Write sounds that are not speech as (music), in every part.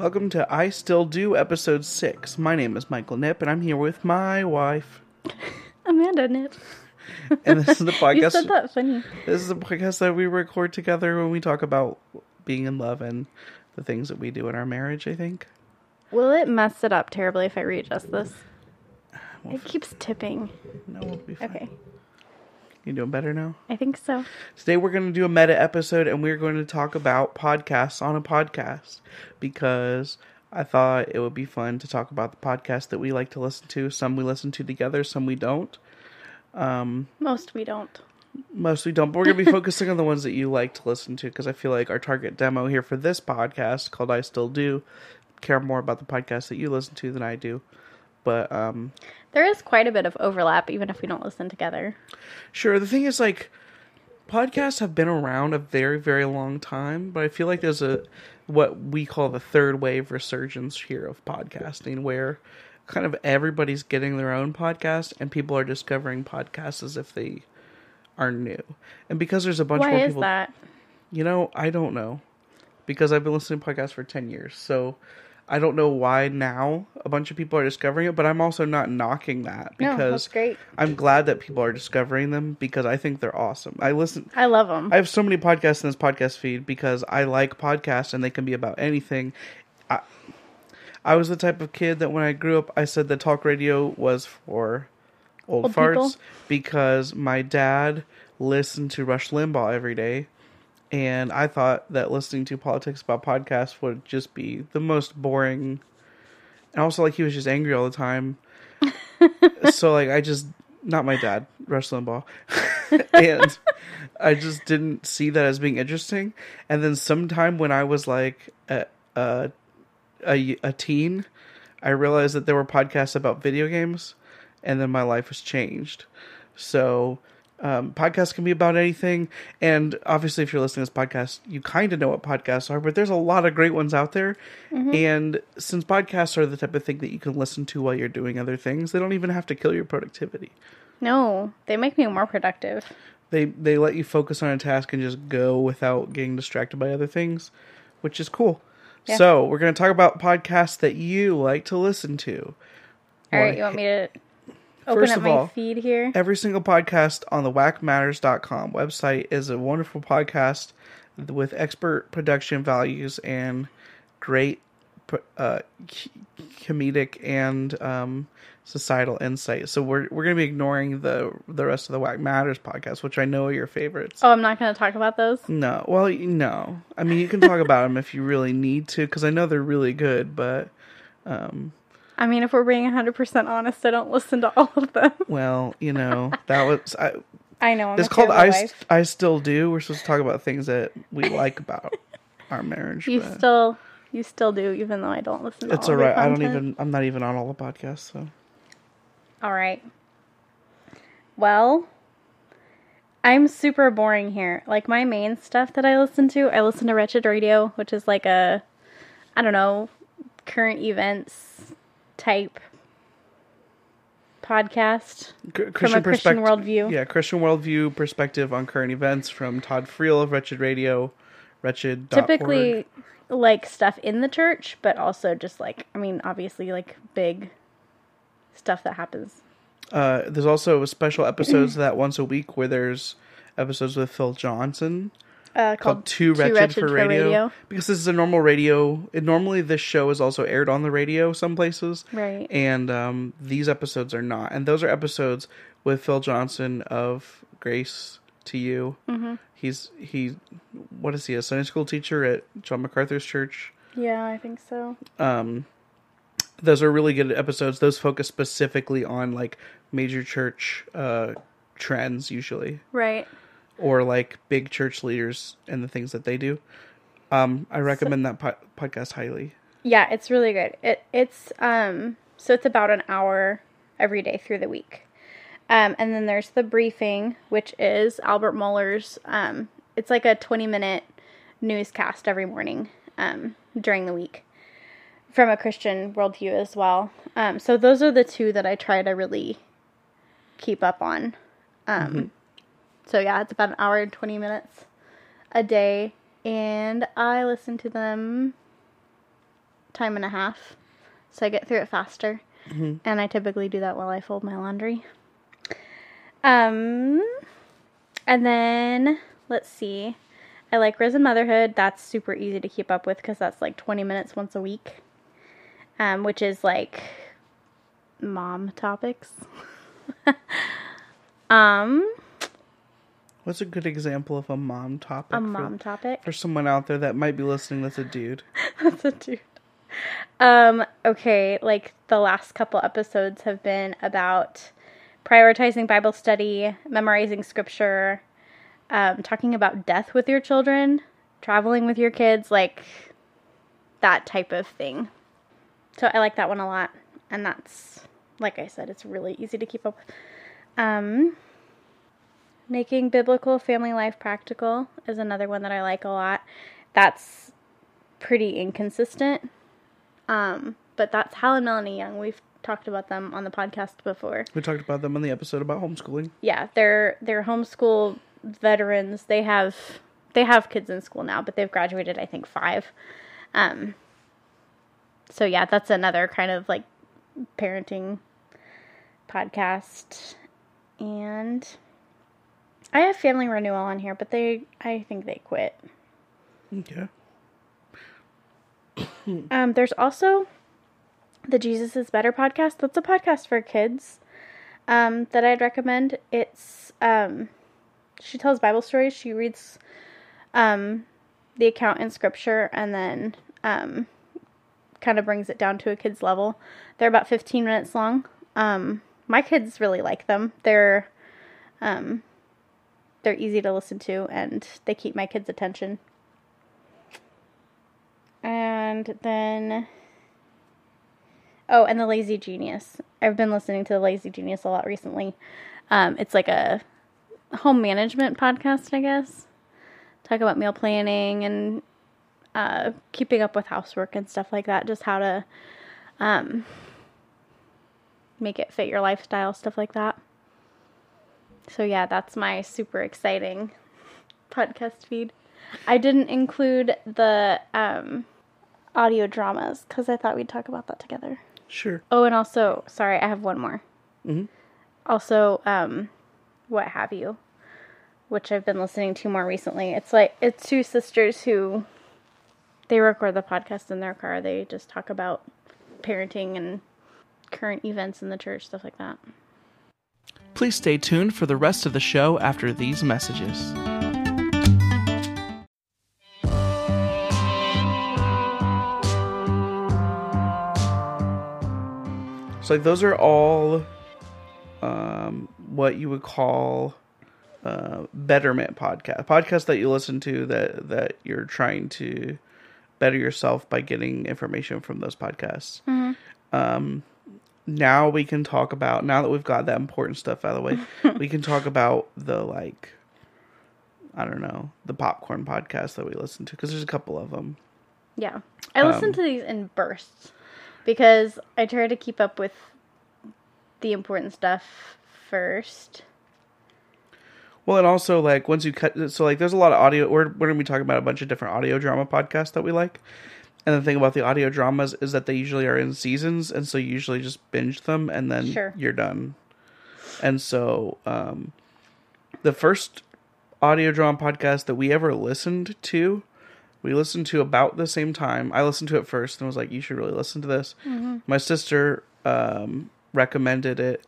Welcome to I Still Do episode 6. My name is Michael Nip and I'm here with my wife. Amanda Nip. (laughs) And this is the (laughs) podcast. You said that funny. This is a podcast that we record together when we talk about being in love and the things that we do in our marriage, I think. Will it mess it up terribly if I readjust this? Well, It keeps tipping. No, we'll be fine. Okay, You doing better now? I think so. Today we're going to do a meta episode and we're going to talk about podcasts on a podcast because I thought it would be fun to talk about the podcasts that we like to listen to. Some we listen to together, some we don't. Um, Most we don't. Most we don't, but we're going to be (laughs) focusing on the ones that you like to listen to because I feel like our target demo here for this podcast called I Still Do care more about the podcasts that you listen to than I do. But um There is quite a bit of overlap, even if we don't listen together. Sure. The thing is, like, podcasts have been around a very, very long time, but I feel like there's a what we call the third wave resurgence here of podcasting, where kind of everybody's getting their own podcast, and people are discovering podcasts as if they are new. And because there's a bunch Why more is people, that? you know, I don't know, because I've been listening to podcasts for ten years, so. I don't know why now a bunch of people are discovering it, but I'm also not knocking that No, because that's great. I'm glad that people are discovering them because I think they're awesome. I listen I love them. I have so many podcasts in this podcast feed because I like podcasts and they can be about anything. I I was the type of kid that when I grew up I said that talk radio was for old, Old farts people? because my dad listened to Rush Limbaugh every day and I thought that listening to politics about podcasts would just be the most boring and also like he was just angry all the time (laughs) so like I just not my dad, Rush Limbaugh, and I just didn't see that as being interesting. And then sometime when I was like a a, a, a teen, I realized that there were podcasts about video games, and then my life was changed. So. Um, podcasts can be about anything, and obviously, if you're listening to this podcast, you kind of know what podcasts are. But there's a lot of great ones out there, and since podcasts are the type of thing that you can listen to while you're doing other things, they don't even have to kill your productivity. no, they make me more productive. They they let you focus on a task and just go without getting distracted by other things, which is cool. Yeah. So we're gonna talk about podcasts that you like to listen to. All right, you want me to open First up of my all, feed here? Every single podcast on the whackmatters.com website is a wonderful podcast with expert production values and great uh, comedic and um, societal insight. So we're we're gonna be ignoring the the rest of the Whack Matters podcast, which I know are your favorites. Oh, I'm not going to talk about those. No, well, no. I mean, you can talk about them if you really need to, because I know they're really good. But I mean, if we're being 100% honest, I don't listen to all of them. (laughs) well, you know, that was I, I know. I'm It's called I. St- I Still Do. We're supposed to talk about things that we like about our marriage. You but still, you still do, even though I don't listen to it's all right. I don't even. I'm not even on all the podcasts. So All right. Well, I'm super boring here. Like my main stuff that I listen to, I listen to Wretched Radio, which is like a, I don't know, current events type podcast. C- a Christian Christian worldview. Yeah, Christian worldview perspective on current events from Todd Friel of Wretched Radio, Wretched. Typically, like stuff in the church, but also just like, I mean, obviously, like big stuff that happens. Uh, there's also special episodes that once a week where there's episodes with Phil Johnson. Uh, called called Too Wretched, for, radio, because this is a normal radio. It, normally, this show is also aired on the radio some places, Right. And um, these episodes are not, and those are episodes with Phil Johnson of Grace to You. Mm-hmm. He's he, what is he? A Sunday school teacher at John MacArthur's church. Yeah, I think so. Um, those are really good episodes. Those focus specifically on like major church uh, trends, usually Right. Or like big church leaders and the things that they do. Um, I recommend that po- podcast highly. Yeah, it's really good. It it's um so it's about an hour every day through the week. Um and then there's the briefing, which is Albert Mohler's um it's like a 20 minute newscast every morning um during the week from a Christian worldview as well. Um so those are the two that I try to really keep up on. Um so yeah, it's about an hour and 20 minutes a day and I listen to them time and a half, so I get through it faster. And I typically do that while I fold my laundry. Um, and then let's see. I like Risen Motherhood. That's super easy to keep up with because that's like 20 minutes once a week, um, which is like mom topics. (laughs) um, What's a good example of a mom topic? a for- mom topic. for someone out there that might be listening that's a dude. (laughs) That's a dude. Um, okay, like the last couple episodes have been about prioritizing Bible study, memorizing scripture, um, talking about death with your children, traveling with your kids, like that type of thing. So I like that one a lot. And that's, like I said, it's really easy to keep up. Um, making biblical family life practical is another one that I like a lot. That's pretty inconsistent. Um, but that's Hal and Melanie Young. We've talked about them on the podcast before. We talked about them on the episode about homeschooling. Yeah, they're they're homeschool veterans. They have they have kids in school now, but they've graduated I think 5. Um so yeah, that's another kind of like parenting podcast. And I have Family Renewal on here, but they I think they quit. Okay. (coughs) Um, there's also the Jesus is Better podcast. That's a podcast for kids um, that I'd recommend. It's um, she tells Bible stories. She reads um, the account in Scripture and then um, kind of brings it down to a kid's level. They're about 15 minutes long. Um, my kids really like them. They're um, they're easy to listen to and they keep my kids' attention. And then Oh, and the Lazy Genius. I've been listening to the Lazy Genius a lot recently. Um, it's like a home management podcast, I guess. Talk about meal planning and uh, keeping up with housework and stuff like that. Just how to um, make it fit your lifestyle, stuff like that. So yeah, that's my super exciting (laughs) podcast feed. I didn't include the um, audio dramas because I thought we'd talk about that together. Sure. Oh, and also, sorry, I have one more. Mhm. Also, um, what have you, which I've been listening to more recently. It's like it's two sisters who they record the podcast in their car. They just talk about parenting and current events in the church, stuff like that. Please stay tuned for the rest of the show after these messages. So like those are all um, what you would call uh, betterment podcast podcasts that you listen to that that you're trying to better yourself by getting information from those podcasts. Um, now we can talk about now that we've got that important stuff out of the way, (laughs) we can talk about the like I don't know the popcorn podcast that we listen to because there's a couple of them. Yeah, I listen Um, to these in bursts because I try to keep up with the important stuff first. Well, and also like once you cut, so like there's a lot of audio. We're we're gonna be talking about a bunch of different audio drama podcasts that we like. And the thing about the audio dramas is that they usually are in seasons, and so you usually just binge them, and then Sure. you're done. And so, um, the first audio drama podcast that we ever listened to, we listened to about the same time. I listened to it first and was like, "You should really listen to this." My sister um, recommended it,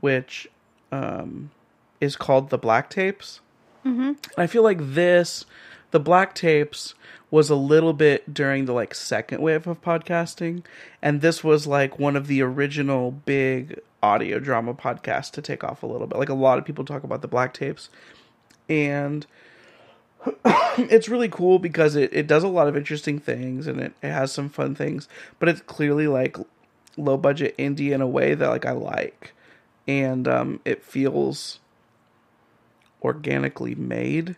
which um, is called the Black Tapes. Mm-hmm. I feel like this, the Black Tapes, was a little bit during the like second wave of podcasting, and this was like one of the original big audio drama podcasts to take off a little bit. Like a lot of people talk about the Black Tapes, and (coughs) it's really cool because it, it does a lot of interesting things and it, it has some fun things, but it's clearly like low budget indie in a way that like I like. And um, it feels organically made.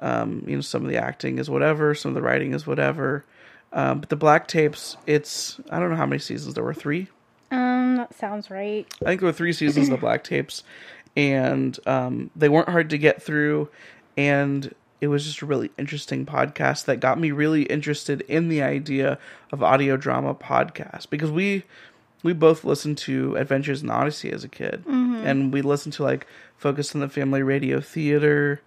Um, you know, some of the acting is whatever, some of the writing is whatever. Um, but the Black Tapes, it's I don't know how many seasons there were three. Um, that sounds right. I think there were three seasons of the Black Tapes, and um, they weren't hard to get through. And it was just a really interesting podcast that got me really interested in the idea of audio drama podcast because we we both listened to Adventures in Odyssey as a kid, and we listened to like Focus on the Family Radio Theater,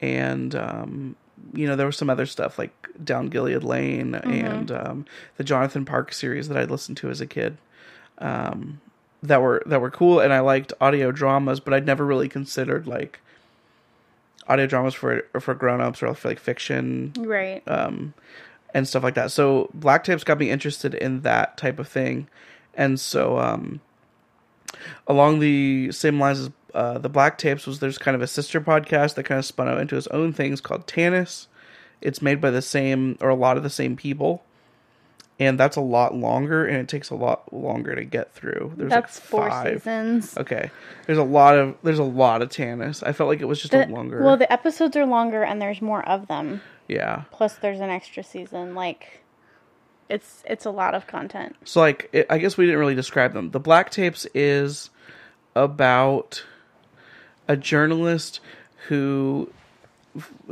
and um, you know there was some other stuff like Down Gilead Lane and um, the Jonathan Park series that I listened to as a kid um, that were that were cool, and I liked audio dramas, but I'd never really considered like audio dramas for for grown ups or for like fiction Right. um, and stuff like that. So Black Tapes got me interested in that type of thing, and so um, along the same lines as uh, the Black Tapes was there's kind of a sister podcast that kind of spun out into its own things called Tanis. It's made by the same or a lot of the same people, and that's a lot longer and it takes a lot longer to get through. There's That's like four five. seasons. Okay, there's a lot of there's a lot of Tanis. I felt like it was just The- a longer. Well, the episodes are longer and there's more of them. yeah. Plus, there's an extra season. Like, it's it's a lot of content. So like it, I guess we didn't really describe them. The Black Tapes is about a journalist who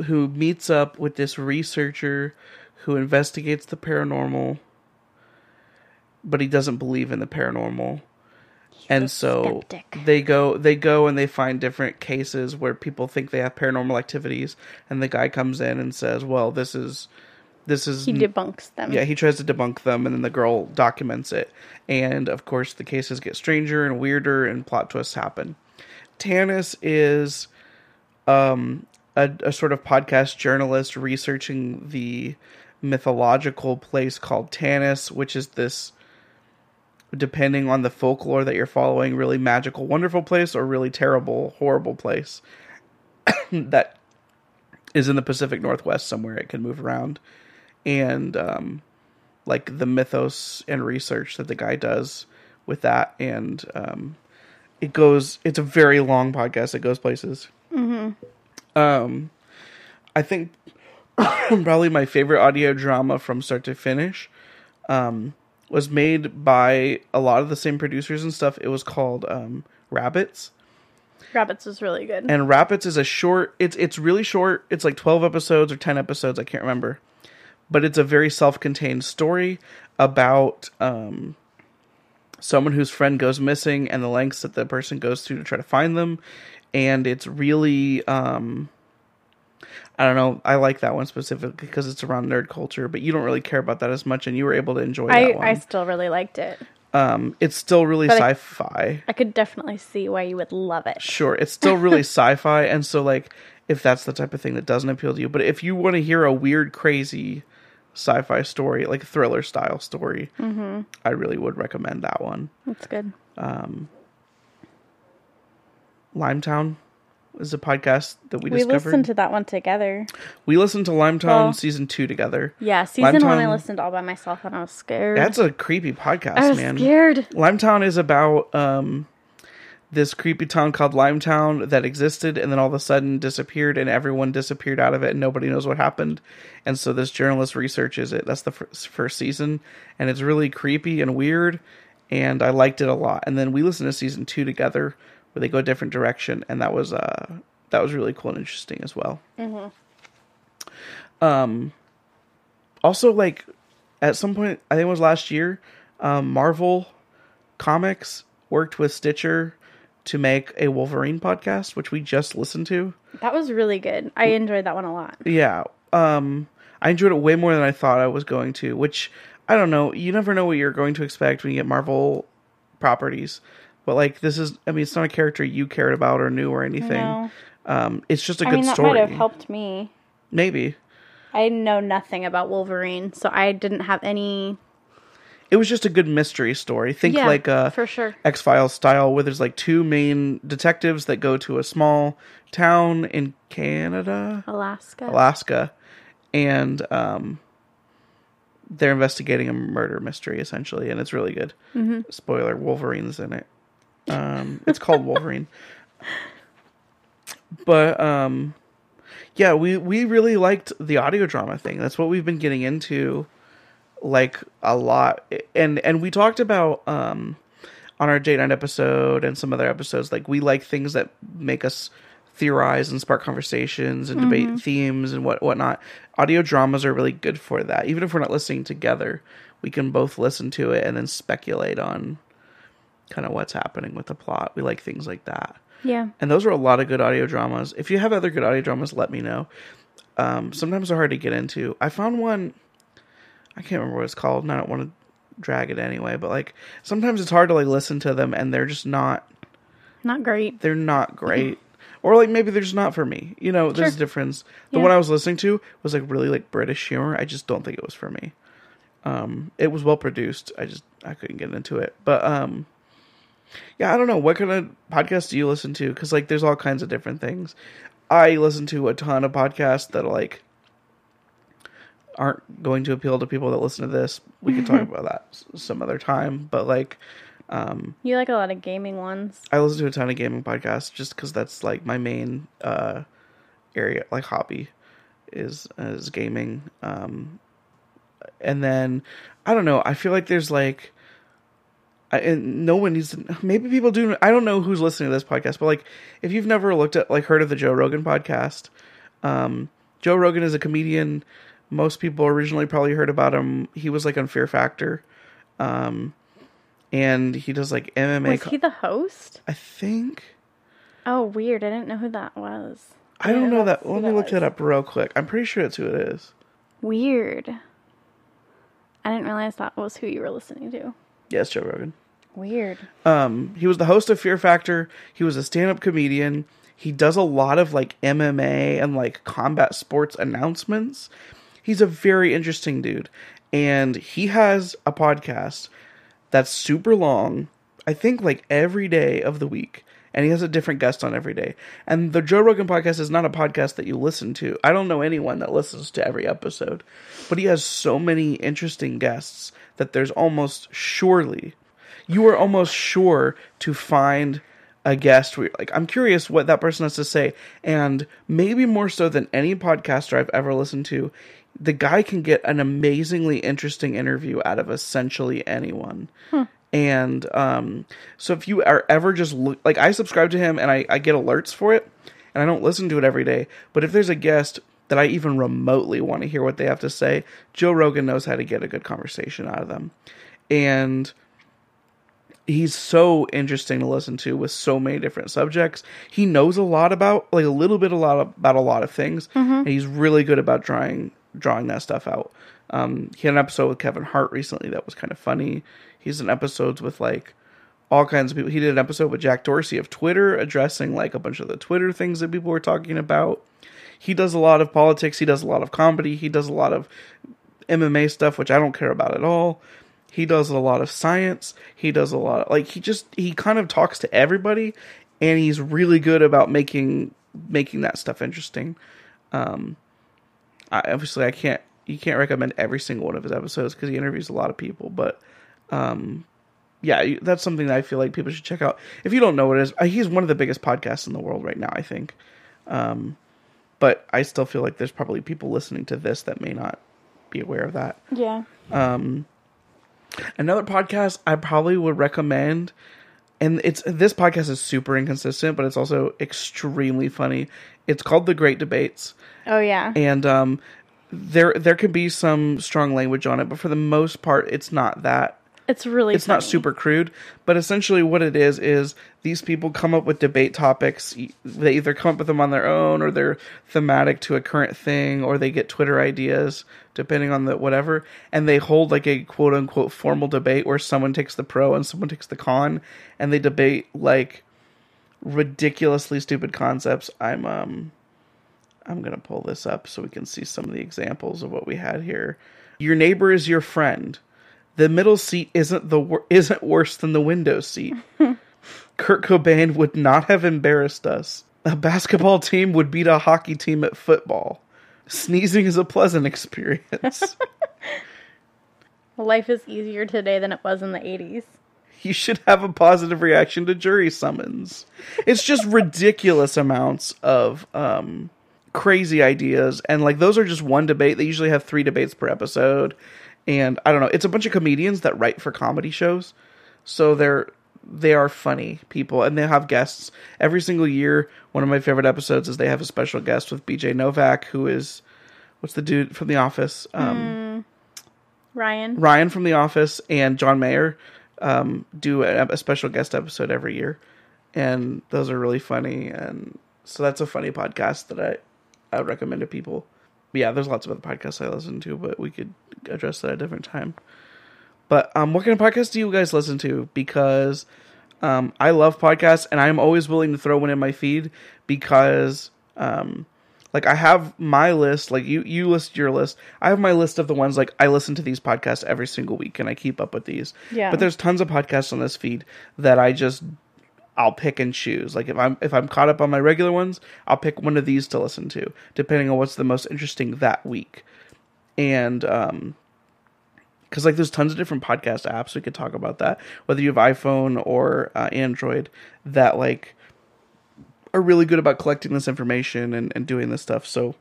who meets up with this researcher who investigates the paranormal but he doesn't believe in the paranormal. and so skeptic. they go they go and they find different cases where people think they have paranormal activities and the guy comes in and says, "Well, this is this is He debunks them. yeah, he tries to debunk them, and then the girl documents it. And of course, the cases get stranger and weirder, and plot twists happen. Tanis is um, a, a sort of podcast journalist researching the mythological place called Tanis, which is this, depending on the folklore that you're following, really magical, wonderful place or really terrible, horrible place (coughs) that is in the Pacific Northwest somewhere. It can move around and um, like the mythos and research that the guy does with that, and um, it goes. It's a very long podcast. It goes places. Mm-hmm. Um, I think (coughs) probably my favorite audio drama from start to finish um, was made by a lot of the same producers and stuff. It was called um, Rabbits. Rabbits was really good. And Rabbits is a short. It's it's really short. It's like twelve episodes or ten episodes. I can't remember, but it's a very self-contained story about um, someone whose friend goes missing and the lengths that the person goes to to try to find them. And it's really, um, I don't know. I like that one specifically because it's around nerd culture, but you don't really care about that as much, and you were able to enjoy I, that one. I still really liked it. um, it's still really But sci-fi. I could definitely see why you would love it. Sure, it's still really (laughs) sci-fi, and so like if that's the type of thing that doesn't appeal to you, but if you want to hear a weird, crazy sci-fi story, like thriller style story, Mm-hmm. I really would recommend that one. That's good. Limetown is a podcast that we, We discovered. We listened to that one together. we listened to Limetown Well- season two together. Yeah, season one I listened all by myself and I was scared. That's a creepy podcast, I was man. scared. Limetown is about um, this creepy town called Limetown that existed and then all of a sudden disappeared and everyone disappeared out of it and nobody knows what happened. And so this journalist researches it. That's the first, first season and it's really creepy and weird and I liked it a lot. And then we listened to season 2 together where they go a different direction and that was uh that was really cool and interesting as well. Um also like at some point I think it was last year um Marvel Comics worked with Stitcher to make a Wolverine podcast, which we just listened to. That was really good. I enjoyed that one a lot. Yeah. Um I enjoyed it way more than I thought I was going to, which I don't know, you never know what you're going to expect when you get Marvel properties. But like this is I mean it's not a character you cared about or knew or anything. No. Um it's just a I good mean, that story. might have helped me. Maybe. I know nothing about Wolverine, so I didn't have any. It was just a good mystery story. Think Yeah, like uh for sure. X Files style, where there's like two main detectives that go to a small town in Canada, Alaska. Alaska, and um, they're investigating a murder mystery essentially, and it's really good. Mm-hmm. Spoiler: Wolverine's in it. Um, it's called (laughs) Wolverine, but um, yeah, we we really liked the audio drama thing. That's what we've been getting into like a lot and and we talked about um on our date night episode and some other episodes like we like things that make us theorize and spark conversations and debate themes and what whatnot. Audio dramas are really good for that. Even if we're not listening together, we can both listen to it and then speculate on kind of what's happening with the plot. We like things like that. Yeah. And those are a lot of good audio dramas. If you have other good audio dramas, let me know. Um, sometimes they're hard to get into. I found one, I can't remember what it's called, and I don't want to drag it anyway, but like sometimes it's hard to like listen to them and they're just not Not great. they're not great. Or like maybe they're just not for me. You know, there's a difference. The Yeah. one I was listening to was like really like British humor. I just don't think it was for me. Um it was well produced. I just I couldn't get into it. But um yeah, I don't know. What kind of podcast do you listen to? Cuz like there's all kinds of different things. I listen to a ton of podcasts that are like aren't going to appeal to people that listen to this. We could talk (laughs) about that some other time, but like You like a lot of gaming ones. I listen to a ton of gaming podcasts just because that's like my main uh, area, like hobby, is is gaming. Um, and then I don't know. I feel like there's like, I, and no one needs to. Maybe people do. I don't know who's listening to this podcast, but like, if you've never looked at like heard of the Joe Rogan podcast, um, Joe Rogan is a comedian. Most people originally probably heard about him. He was like on Fear Factor. Um, and he does like MMA. Was co- he the host? I think. Oh, weird. I didn't know who that was. I don't know that. Let me look was. that up real quick. I'm pretty sure it's who it is. Weird. I didn't realize that was who you were listening to. Yes, Joe Rogan. Weird. Um, he was the host of Fear Factor. He was a stand-up comedian. He does a lot of like MMA and like combat sports announcements. He's a very interesting dude, and he has a podcast that's super long. I think like every day of the week, and he has a different guest on every day. And the Joe Rogan podcast is not a podcast that you listen to. I don't know anyone that listens to every episode, but he has so many interesting guests that there's almost surely you are almost sure to find a guest where like, I'm curious what that person has to say. And maybe more so than any podcaster I've ever listened to, the guy can get an amazingly interesting interview out of essentially anyone. And um, so if you are ever just look, like I subscribe to him and I, I get alerts for it, and I don't listen to it every day. But if there's a guest that I even remotely want to hear what they have to say, Joe Rogan knows how to get a good conversation out of them. And he's so interesting to listen to with so many different subjects. He knows a lot about like a little bit a lot about a lot of things, and he's really good about drawing drawing that stuff out. Um, he had an episode with Kevin Hart recently that was kind of funny. He's in episodes with like all kinds of people. He did an episode with Jack Dorsey of Twitter addressing like a bunch of the Twitter things that people were talking about. He does a lot of politics. He does a lot of comedy. He does a lot of MMA stuff, which I don't care about at all. He does a lot of science. He does a lot of, like he just he kind of talks to everybody, and he's really good about making making that stuff interesting. Um, I, obviously I can't you can't recommend every single one of his episodes because he interviews a lot of people, but um, yeah, that's something that I feel like people should check out. If you don't know what it is, uh, he's one of the biggest podcasts in the world right now. I think, um, but I still feel like there's probably people listening to this that may not be aware of that. Yeah. Um, Another podcast I probably would recommend, and it's this podcast is super inconsistent, but it's also extremely funny. It's called The Great Debates, Oh yeah. and um, there there can be some strong language on it, but for the most part, it's not that It's really it's not super crude, but essentially what it is is these people come up with debate topics. They either come up with them on their own, or they're thematic to a current thing, or they get Twitter ideas, depending on the whatever, and they hold like a quote unquote formal debate where someone takes the pro and someone takes the con, and they debate like ridiculously stupid concepts. I'm um I'm gonna pull this up so we can see some of the examples of what we had here. Your neighbor is your friend. The middle seat isn't the wor- isn't worse than the window seat. (laughs) Kurt Cobain would not have embarrassed us. A basketball team would beat a hockey team at football. Sneezing is a pleasant experience. (laughs) Life is easier today than it was in the 80s. you should have a positive reaction to jury summons. It's just (laughs) ridiculous amounts of um crazy ideas and like those are just one debate. They usually have 3 debates per episode and I don't know, it's a bunch of comedians that write for comedy shows. So they're they are funny people and they have guests every single year. One of my favorite episodes is they have a special guest with BJ Novak, who is what's the dude from The Office? Um, Ryan. Ryan from The Office and John Mayer um, do a, a special guest episode every year, and those are really funny. And so that's a funny podcast that I I recommend to people. Yeah, there's lots of other podcasts I listen to, but we could address that at a different time. But um, what kind of podcasts do you guys listen to? Because um, I love podcasts, and I'm always willing to throw one in my feed because, um, like, I have my list. Like you, you list your list. I have my list of the ones like I listen to these podcasts every single week, and I keep up with these. Yeah. But there's tons of podcasts on this feed that I just I'll pick and choose. Like if I'm if I'm caught up on my regular ones, I'll pick one of these to listen to, depending on what's the most interesting that week. And um because like there's tons of different podcast apps we could talk about that whether you have iphone or uh, android that like are really good about collecting this information and, and doing this stuff so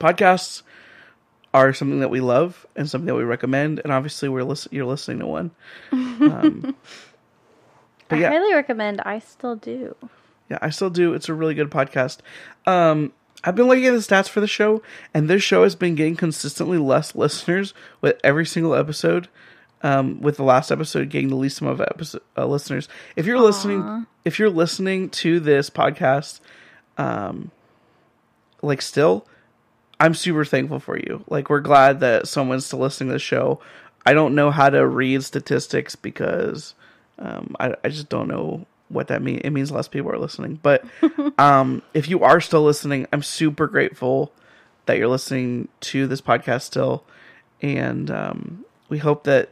podcasts are something that we love and something that we recommend and obviously we're listen- you're listening to one um, (laughs) but I yeah highly recommend I Still Do. yeah, I still do. It's a really good podcast. Um, I've been looking at the stats for the show, and this show has been getting consistently less listeners with every single episode. Um, with the last episode getting the least amount of episode, uh, listeners. If you're listening, if you're listening to this podcast, um, like still, I'm super thankful for you. Like we're glad that someone's still listening to the show. I don't know how to read statistics because um, I, I just don't know what that means. It means less people are listening. But (laughs) um, if you are still listening, I'm super grateful that you're listening to this podcast still. And um, we hope that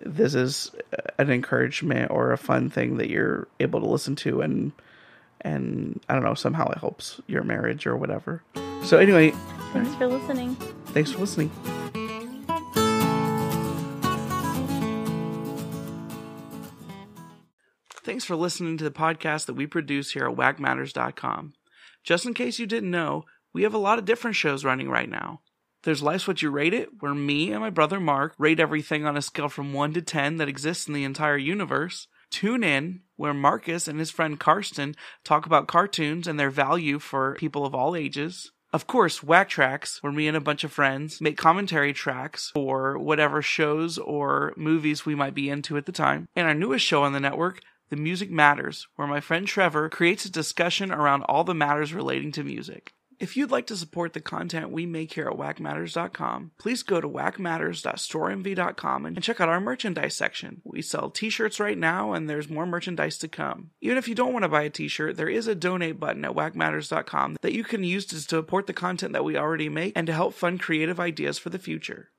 this is an encouragement or a fun thing that you're able to listen to and and I don't know somehow it helps your marriage or whatever. So anyway, Thanks for listening. thanks for listening. Thanks for listening to the podcast that we produce here at whackmatters.com. Just in case you didn't know, we have a lot of different shows running right now. There's Life's What You Rate It, where me and my brother Mark rate everything on a scale from 1 to 10 that exists in the entire universe. Tune in, where Marcus and his friend Karsten talk about cartoons and their value for people of all ages. Of course, Whack Tracks, where me and a bunch of friends make commentary tracks for whatever shows or movies we might be into at the time. And our newest show on the network, The Music Matters, where my friend Trevor creates a discussion around all the matters relating to music. If you'd like to support the content we make here at whackmatters.com, please go to whackmatters.storeenvy.com and check out our merchandise section. We sell t-shirts right now and there's more merchandise to come. Even if you don't want to buy a t-shirt, there is a donate button at whackmatters.com that you can use to support the content that we already make and to help fund creative ideas for the future.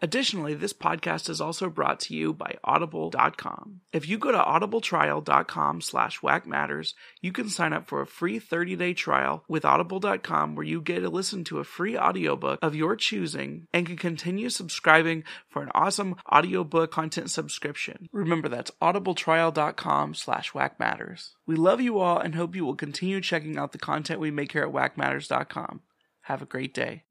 Additionally, this podcast is also brought to you by audible.com. If you go to audibletrial.com slash whackmatters, you can sign up for a free 30-day trial with audible.com where you get to listen to a free audiobook of your choosing and can continue subscribing for an awesome audiobook content subscription. Remember, that's audibletrial.com slash whackmatters. We love you all and hope you will continue checking out the content we make here at whackmatters.com. Have a great day.